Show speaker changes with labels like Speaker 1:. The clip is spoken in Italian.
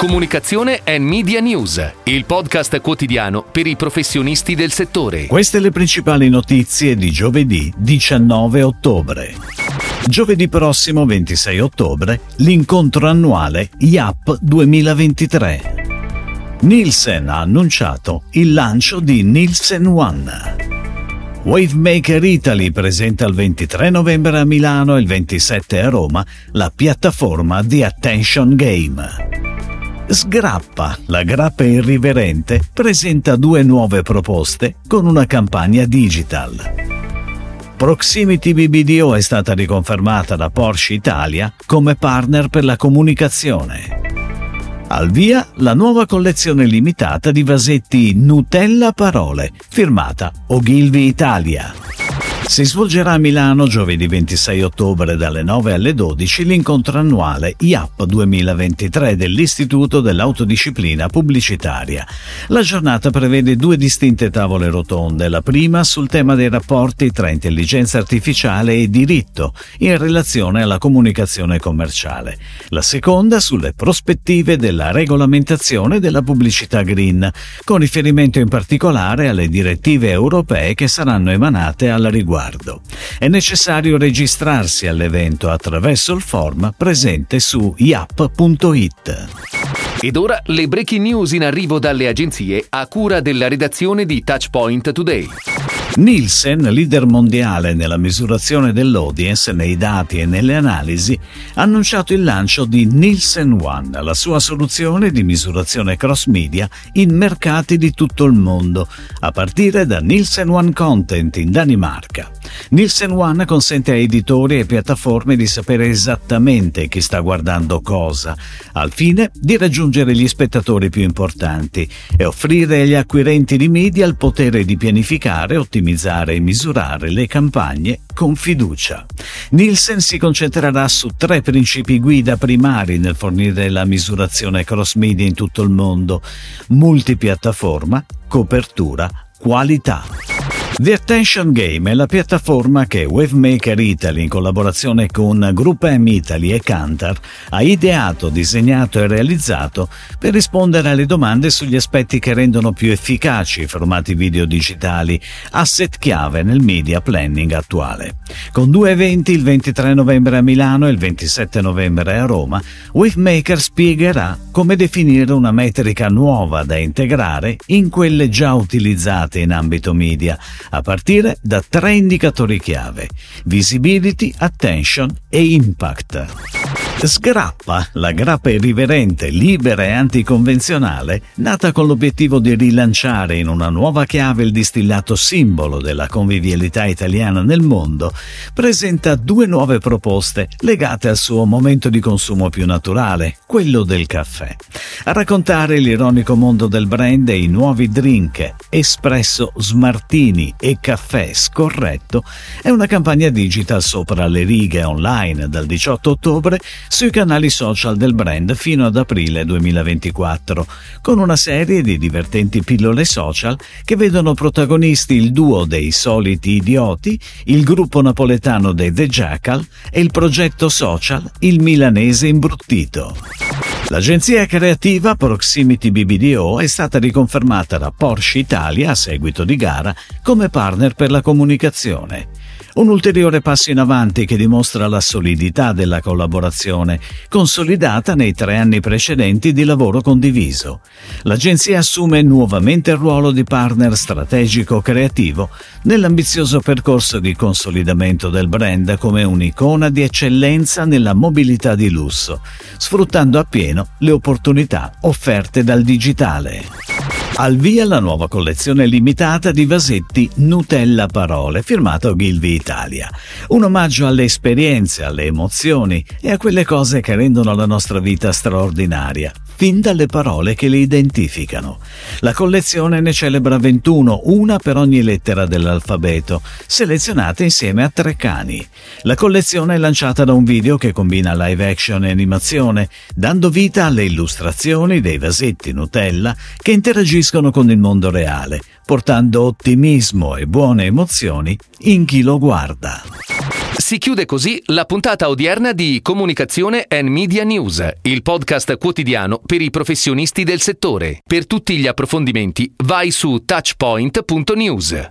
Speaker 1: Comunicazione e Media News, il podcast quotidiano per i professionisti del settore.
Speaker 2: Queste le principali notizie di giovedì 19 ottobre. Giovedì prossimo 26 ottobre l'incontro annuale IAP 2023. Nielsen ha annunciato il lancio di Nielsen One. Wavemaker Italy presenta il 23 novembre a Milano e il 27 a Roma la piattaforma The Attention Game. Sgrappa, la grappa irriverente, presenta due nuove proposte con una campagna digital. Proximity BBDO è stata riconfermata da Porsche Italia come partner per la comunicazione. Al via la nuova collezione limitata di vasetti Nutella Parole, firmata Ogilvy Italia. Si svolgerà a Milano giovedì 26 ottobre dalle 9 alle 12 l'incontro annuale IAP 2023 dell'Istituto dell'Autodisciplina Pubblicitaria. La giornata prevede due distinte tavole rotonde, la prima sul tema dei rapporti tra intelligenza artificiale e diritto in relazione alla comunicazione commerciale, la seconda sulle prospettive della regolamentazione della pubblicità green, con riferimento in particolare alle direttive europee che saranno emanate al riguardo riguardo. È necessario registrarsi all'evento attraverso il form presente su iap.it.
Speaker 1: Ed ora le breaking news in arrivo dalle agenzie a cura della redazione di Touchpoint Today.
Speaker 2: Nielsen, leader mondiale nella misurazione dell'audience, nei dati e nelle analisi, ha annunciato il lancio di Nielsen One, la sua soluzione di misurazione cross media in mercati di tutto il mondo, a partire da Nielsen One Content in Danimarca. Nielsen One consente a editori e piattaforme di sapere esattamente chi sta guardando cosa, al fine di raggiungere gli spettatori più importanti e offrire agli acquirenti di media il potere di pianificare, ottimizzare e misurare le campagne con fiducia. Nielsen si concentrerà su tre principi guida primari nel fornire la misurazione cross media in tutto il mondo: multipiattaforma, copertura, qualità. The Attention Game è la piattaforma che Wavemaker Italy, in collaborazione con Group M Italy e Kantar, ha ideato, disegnato e realizzato per rispondere alle domande sugli aspetti che rendono più efficaci i formati video digitali, asset chiave nel media planning attuale. Con due eventi, il 23 novembre a Milano e il 27 novembre a Roma, Wavemaker spiegherà come definire una metrica nuova da integrare in quelle già utilizzate in ambito media, a partire da tre indicatori chiave: visibility, attention e impact. Sgrappa, la grappa irriverente, libera e anticonvenzionale, nata con l'obiettivo di rilanciare in una nuova chiave il distillato simbolo della convivialità italiana nel mondo, presenta due nuove proposte legate al suo momento di consumo più naturale, quello del caffè. A raccontare l'ironico mondo del brand e i nuovi drink, espresso smartini e caffè scorretto, è una campagna digital sopra le righe online dal 18 ottobre sui canali social del brand fino ad aprile 2024, con una serie di divertenti pillole social che vedono protagonisti il duo dei soliti idioti, il gruppo napoletano dei The Jackal e il progetto social Il Milanese Imbruttito. L'agenzia creativa Proximity BBDO è stata riconfermata da Porsche Italia a seguito di gara come partner per la comunicazione. Un ulteriore passo in avanti che dimostra la solidità della collaborazione, consolidata nei tre anni precedenti di lavoro condiviso. L'agenzia assume nuovamente il ruolo di partner strategico creativo nell'ambizioso percorso di consolidamento del brand come un'icona di eccellenza nella mobilità di lusso, sfruttando appieno le opportunità offerte dal digitale. Al via la nuova collezione limitata di vasetti Nutella Parole, firmato Gilvi Italia. Un omaggio alle esperienze, alle emozioni e a quelle cose che rendono la nostra vita straordinaria, fin dalle parole che le identificano. La collezione ne celebra 21, una per ogni lettera dell'alfabeto, selezionate insieme a tre cani. La collezione è lanciata da un video che combina live action e animazione, dando vita alle illustrazioni dei vasetti Nutella che interagiscono con il mondo reale, portando ottimismo e buone emozioni in chi lo guarda.
Speaker 1: Si chiude così la puntata odierna di Comunicazione and Media News, il podcast quotidiano per i professionisti del settore. Per tutti gli approfondimenti vai su touchpoint.news.